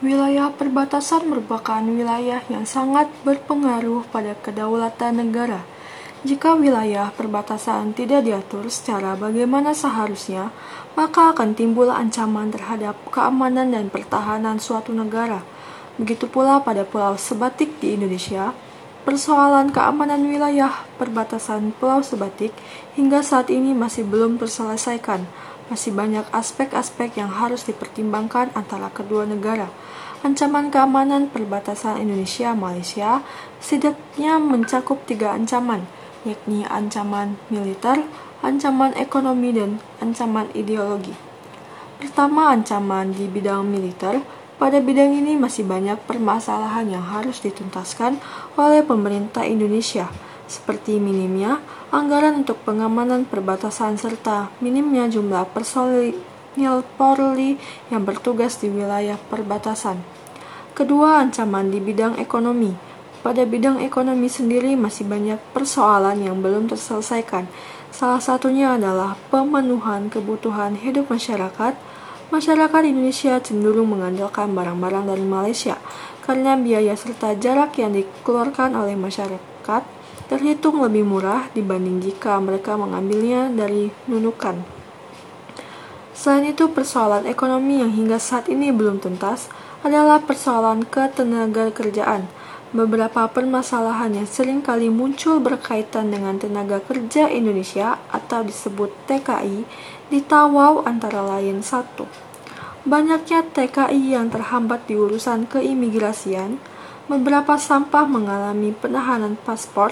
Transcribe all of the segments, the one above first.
Wilayah perbatasan merupakan wilayah yang sangat berpengaruh pada kedaulatan negara. Jika wilayah perbatasan tidak diatur secara bagaimana seharusnya, maka akan timbul ancaman terhadap keamanan dan pertahanan suatu negara. Begitu pula pada Pulau Sebatik di Indonesia, persoalan keamanan wilayah perbatasan Pulau Sebatik hingga saat ini masih belum terselesaikan. Masih banyak aspek-aspek yang harus dipertimbangkan antara kedua negara. Ancaman keamanan perbatasan Indonesia-Malaysia setidaknya mencakup tiga ancaman, yakni ancaman militer, ancaman ekonomi, dan ancaman ideologi. Pertama, ancaman di bidang militer. Pada bidang ini masih banyak permasalahan yang harus dituntaskan oleh pemerintah Indonesia, seperti minimnya anggaran untuk pengamanan perbatasan serta minimnya jumlah personil Polri yang bertugas di wilayah perbatasan. Kedua, ancaman di bidang ekonomi. Pada bidang ekonomi sendiri masih banyak persoalan yang belum terselesaikan. Salah satunya adalah pemenuhan kebutuhan hidup masyarakat. Masyarakat Indonesia cenderung mengandalkan barang-barang dari Malaysia karena biaya serta jarak yang dikeluarkan oleh masyarakat terhitung lebih murah dibanding jika mereka mengambilnya dari nunukan. Selain itu, persoalan ekonomi yang hingga saat ini belum tuntas adalah persoalan ketenaga kerjaan. Beberapa permasalahan yang sering kali muncul berkaitan dengan tenaga kerja Indonesia atau disebut TKI ditawau antara lain satu. Banyaknya TKI yang terhambat di urusan keimigrasian, beberapa sampah mengalami penahanan paspor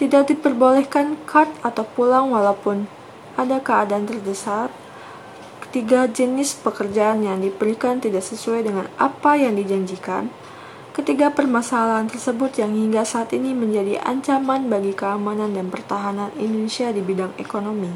tidak diperbolehkan cut atau pulang walaupun ada keadaan terdesak. Ketiga, jenis pekerjaan yang diberikan tidak sesuai dengan apa yang dijanjikan. Ketiga permasalahan tersebut yang hingga saat ini menjadi ancaman bagi keamanan dan pertahanan Indonesia di bidang ekonomi.